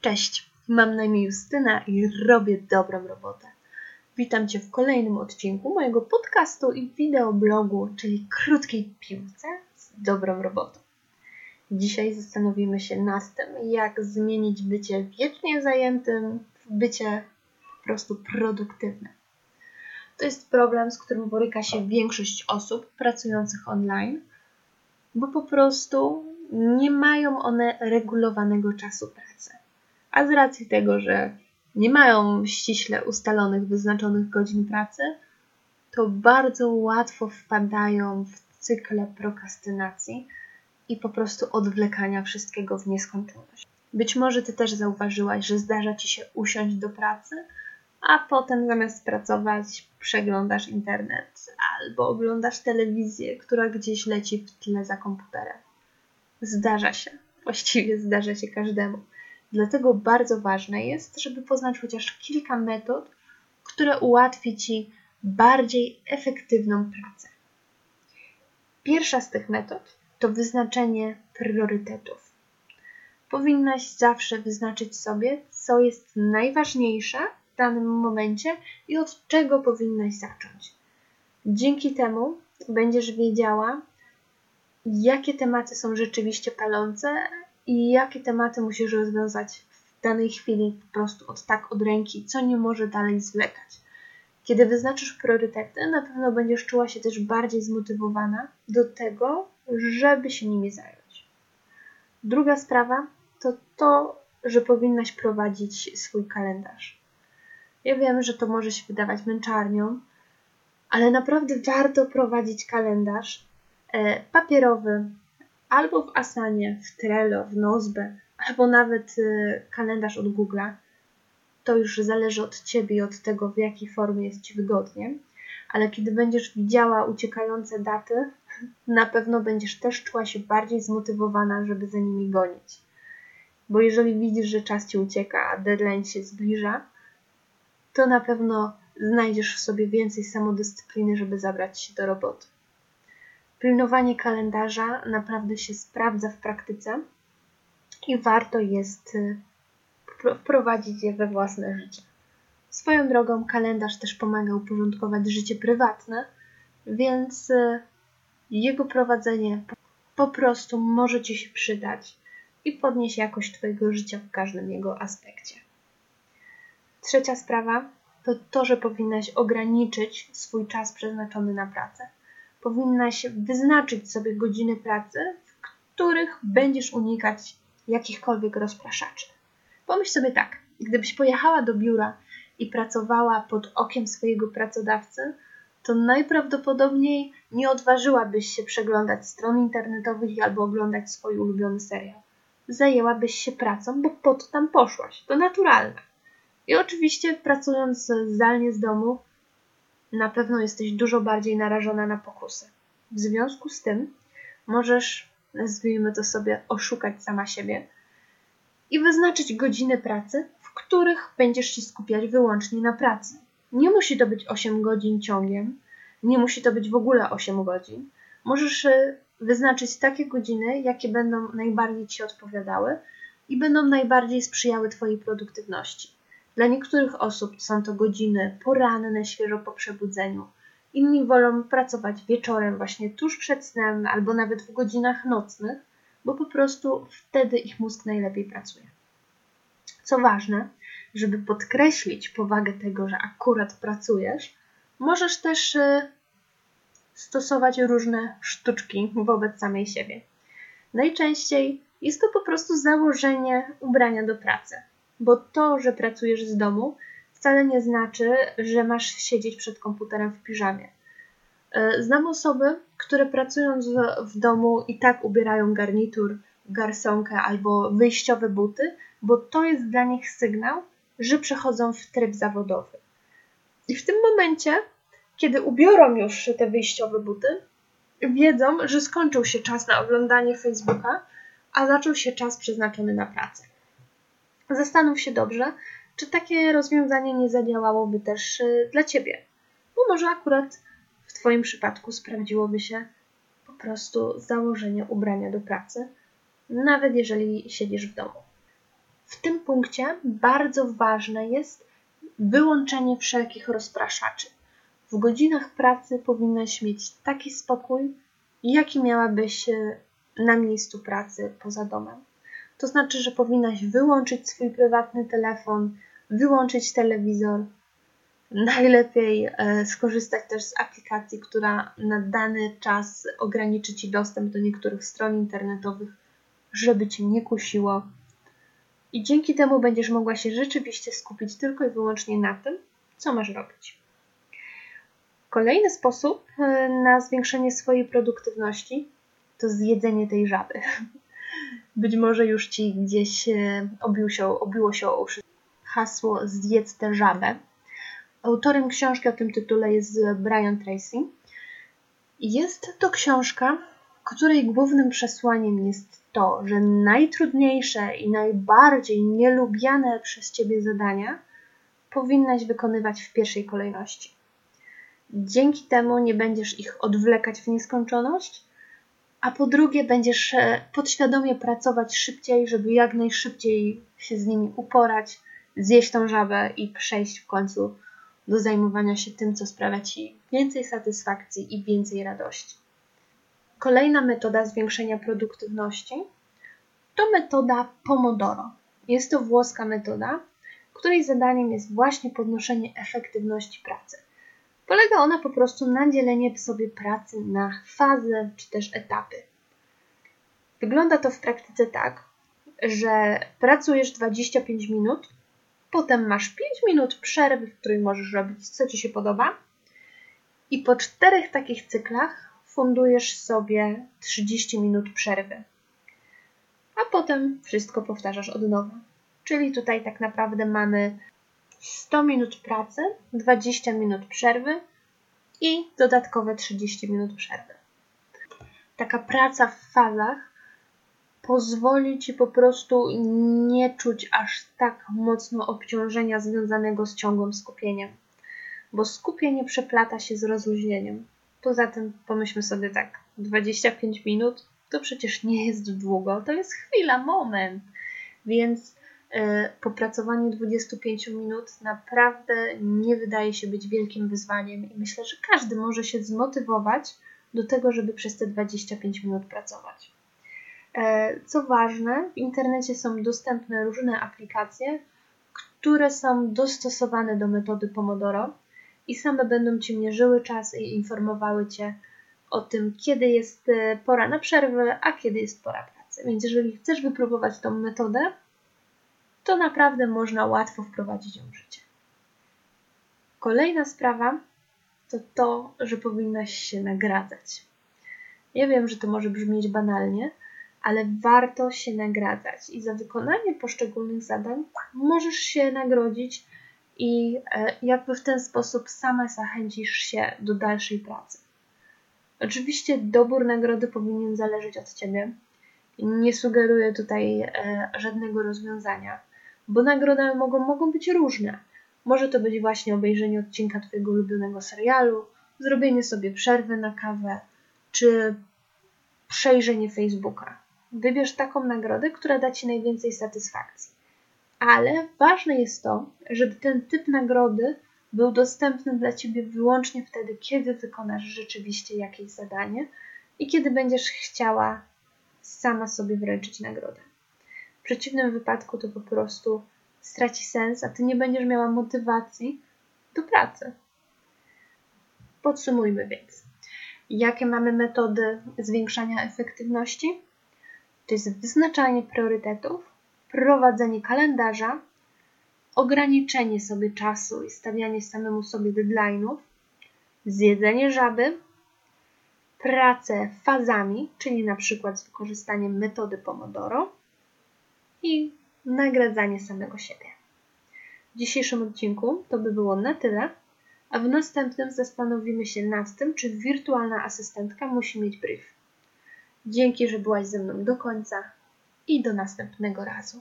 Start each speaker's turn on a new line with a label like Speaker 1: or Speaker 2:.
Speaker 1: Cześć, mam na imię Justyna i robię dobrą robotę. Witam Cię w kolejnym odcinku mojego podcastu i wideoblogu, czyli krótkiej piłce z dobrą robotą. Dzisiaj zastanowimy się nad tym, jak zmienić bycie wiecznie zajętym w bycie po prostu produktywnym. To jest problem, z którym boryka się większość osób pracujących online, bo po prostu nie mają one regulowanego czasu pracy. A z racji tego, że nie mają ściśle ustalonych, wyznaczonych godzin pracy, to bardzo łatwo wpadają w cykle prokrastynacji i po prostu odwlekania wszystkiego w nieskończoność. Być może Ty też zauważyłaś, że zdarza Ci się usiąść do pracy, a potem zamiast pracować przeglądasz internet albo oglądasz telewizję, która gdzieś leci w tle za komputerem. Zdarza się, właściwie zdarza się każdemu. Dlatego bardzo ważne jest, żeby poznać chociaż kilka metod, które ułatwi Ci bardziej efektywną pracę. Pierwsza z tych metod to wyznaczenie priorytetów. Powinnaś zawsze wyznaczyć sobie, co jest najważniejsze w danym momencie i od czego powinnaś zacząć. Dzięki temu będziesz wiedziała, jakie tematy są rzeczywiście palące i jakie tematy musisz rozwiązać w danej chwili po prostu od tak od ręki, co nie może dalej zwlekać. Kiedy wyznaczysz priorytety, na pewno będziesz czuła się też bardziej zmotywowana do tego, żeby się nimi zająć. Druga sprawa to to, że powinnaś prowadzić swój kalendarz. Ja wiem, że to może się wydawać męczarnią, ale naprawdę warto prowadzić kalendarz e, papierowy, albo w Asanie, w Trello, w Nozbe, albo nawet e, kalendarz od Google'a. To już zależy od Ciebie i od tego, w jakiej formie jest Ci wygodnie. Ale kiedy będziesz widziała uciekające daty, na pewno będziesz też czuła się bardziej zmotywowana, żeby za nimi gonić. Bo jeżeli widzisz, że czas Ci ucieka, a deadline się zbliża, to na pewno znajdziesz w sobie więcej samodyscypliny, żeby zabrać się do roboty. Pilnowanie kalendarza naprawdę się sprawdza w praktyce i warto jest y, wprowadzić je we własne życie. Swoją drogą kalendarz też pomaga uporządkować życie prywatne, więc y, jego prowadzenie po prostu może Ci się przydać i podnieść jakość Twojego życia w każdym jego aspekcie. Trzecia sprawa to to, że powinnaś ograniczyć swój czas przeznaczony na pracę. Powinnaś wyznaczyć sobie godziny pracy, w których będziesz unikać jakichkolwiek rozpraszaczy. Pomyśl sobie tak, gdybyś pojechała do biura i pracowała pod okiem swojego pracodawcy, to najprawdopodobniej nie odważyłabyś się przeglądać stron internetowych albo oglądać swój ulubiony serial. Zajęłabyś się pracą, bo po to tam poszłaś. To naturalne. I oczywiście pracując zdalnie z domu, na pewno jesteś dużo bardziej narażona na pokusy. W związku z tym możesz, nazwijmy to sobie, oszukać sama siebie i wyznaczyć godziny pracy, w których będziesz się skupiać wyłącznie na pracy. Nie musi to być 8 godzin ciągiem, nie musi to być w ogóle 8 godzin. Możesz y, wyznaczyć takie godziny, jakie będą najbardziej Ci odpowiadały i będą najbardziej sprzyjały Twojej produktywności. Dla niektórych osób są to godziny poranne, świeżo po przebudzeniu. Inni wolą pracować wieczorem, właśnie tuż przed snem, albo nawet w godzinach nocnych, bo po prostu wtedy ich mózg najlepiej pracuje. Co ważne, żeby podkreślić powagę tego, że akurat pracujesz, możesz też y, stosować różne sztuczki wobec samej siebie. Najczęściej jest to po prostu założenie ubrania do pracy bo to, że pracujesz z domu, wcale nie znaczy, że masz siedzieć przed komputerem w piżamie. E, znam osoby, które pracując w, domu i tak ubierają garnitur, garsonkę albo wyjściowe buty, bo to jest dla nich sygnał, że przechodzą w tryb zawodowy. I w tym momencie, kiedy ubiorą już te wyjściowe buty, wiedzą, że skończył się czas na oglądanie Facebooka, a zaczął się czas przeznaczony na pracę. Zastanów się dobrze, czy takie rozwiązanie nie zadziałałoby też y, dla Ciebie. Bo może akurat w Twoim przypadku sprawdziłoby się po prostu założenie ubrania do pracy, nawet jeżeli siedzisz w domu. W tym punkcie bardzo ważne jest wyłączenie wszelkich rozpraszaczy. W godzinach pracy powinnaś mieć taki spokój, jaki miałabyś e, na miejscu pracy poza domem. To znaczy, że powinnaś wyłączyć swój prywatny telefon, wyłączyć telewizor. Najlepiej e, skorzystać też z aplikacji, która na dany czas ograniczy Ci dostęp do niektórych stron internetowych, żeby Cię nie kusiło. I dzięki temu będziesz mogła się rzeczywiście skupić tylko i wyłącznie na tym, co masz robić. Kolejny sposób e, na zwiększenie swojej produktywności to zjedzenie tej żaby. Być może już ci gdzieś e, obiło się, obiło się o uszy hasło Zjedz tę żabę. Autorem książki o tym tytule jest Brian Tracy. Jest to książka, której głównym przesłaniem jest to, że najtrudniejsze i najbardziej nielubiane przez ciebie zadania powinnaś wykonywać w pierwszej kolejności. Dzięki temu nie będziesz ich odwlekać w nieskończoność, a po drugie będziesz e, podświadomie pracować szybciej, żeby jak najszybciej się z nimi uporać, zjeść tą żabę i przejść w końcu do zajmowania się tym, co sprawia Ci więcej satysfakcji i więcej radości. Kolejna metoda zwiększenia produktywności to metoda Pomodoro. Jest to włoska metoda, której zadaniem jest właśnie podnoszenie efektywności pracy. Polega ona po prostu na dzieleniu sobie pracy na fazy czy też etapy. Wygląda to w praktyce tak, że pracujesz 25 minut, potem masz 5 minut przerwy, w której możesz robić co Ci się podoba, i po czterech takich cyklach fundujesz sobie 30 minut przerwy. A potem wszystko powtarzasz od nowa. Czyli tutaj tak naprawdę mamy 100 minut pracy, 20 minut przerwy i dodatkowe 30 minut przerwy. Taka praca w fazach pozwoli ci po prostu nie czuć aż tak mocno obciążenia związanego z ciągłym skupieniem, bo skupienie przeplata się z rozluźnieniem. Poza tym pomyślmy sobie tak, 25 minut to przecież nie jest długo, to jest chwila, moment. Więc popracowanie 25 minut naprawdę nie wydaje się być wielkim wyzwaniem i myślę, że każdy może się zmotywować do tego, żeby przez te 25 minut pracować. E, co ważne, w internecie są dostępne różne aplikacje, które są dostosowane do metody Pomodoro i same będą Ci mierzyły czas i informowały Cię o tym, kiedy jest e, pora na przerwę, a kiedy jest pora pracy. Więc jeżeli chcesz wypróbować tą metodę, to naprawdę można łatwo wprowadzić ją w życie. Kolejna sprawa to to, że powinnaś się nagradzać. Ja wiem, że to może brzmieć banalnie, ale warto się nagradzać i za wykonanie poszczególnych zadań możesz się nagrodzić i e, jakby w ten sposób sama zachęcisz się do dalszej pracy. Oczywiście dobór nagrody powinien zależeć od Ciebie. Nie sugeruję tutaj e, żadnego rozwiązania bo nagrody mogą, mogą być różne. Może to być właśnie obejrzenie odcinka Twojego ulubionego serialu, zrobienie sobie przerwy na kawę, czy przejrzenie Facebooka. Wybierz taką nagrodę, która da Ci najwięcej satysfakcji. Ale ważne jest to, żeby ten typ nagrody był dostępny dla Ciebie wyłącznie wtedy, kiedy wykonasz rzeczywiście jakieś zadanie i kiedy będziesz chciała sama sobie wręczyć nagrodę. Przeciwnym wypadku to po prostu straci sens, a ty nie będziesz miała motywacji do pracy. Podsumujmy więc. Jakie mamy metody zwiększania efektywności? To jest wyznaczanie priorytetów, prowadzenie kalendarza, ograniczenie sobie czasu i stawianie samemu sobie deadline'ów, zjedzenie żaby, pracę fazami, czyli na przykład z wykorzystaniem metody Pomodoro, i nagradzanie samego siebie. W dzisiejszym odcinku to by było na tyle, a w następnym zastanowimy się nad tym, czy wirtualna asystentka musi mieć brief. Dzięki, że byłaś ze mną do końca i do następnego razu.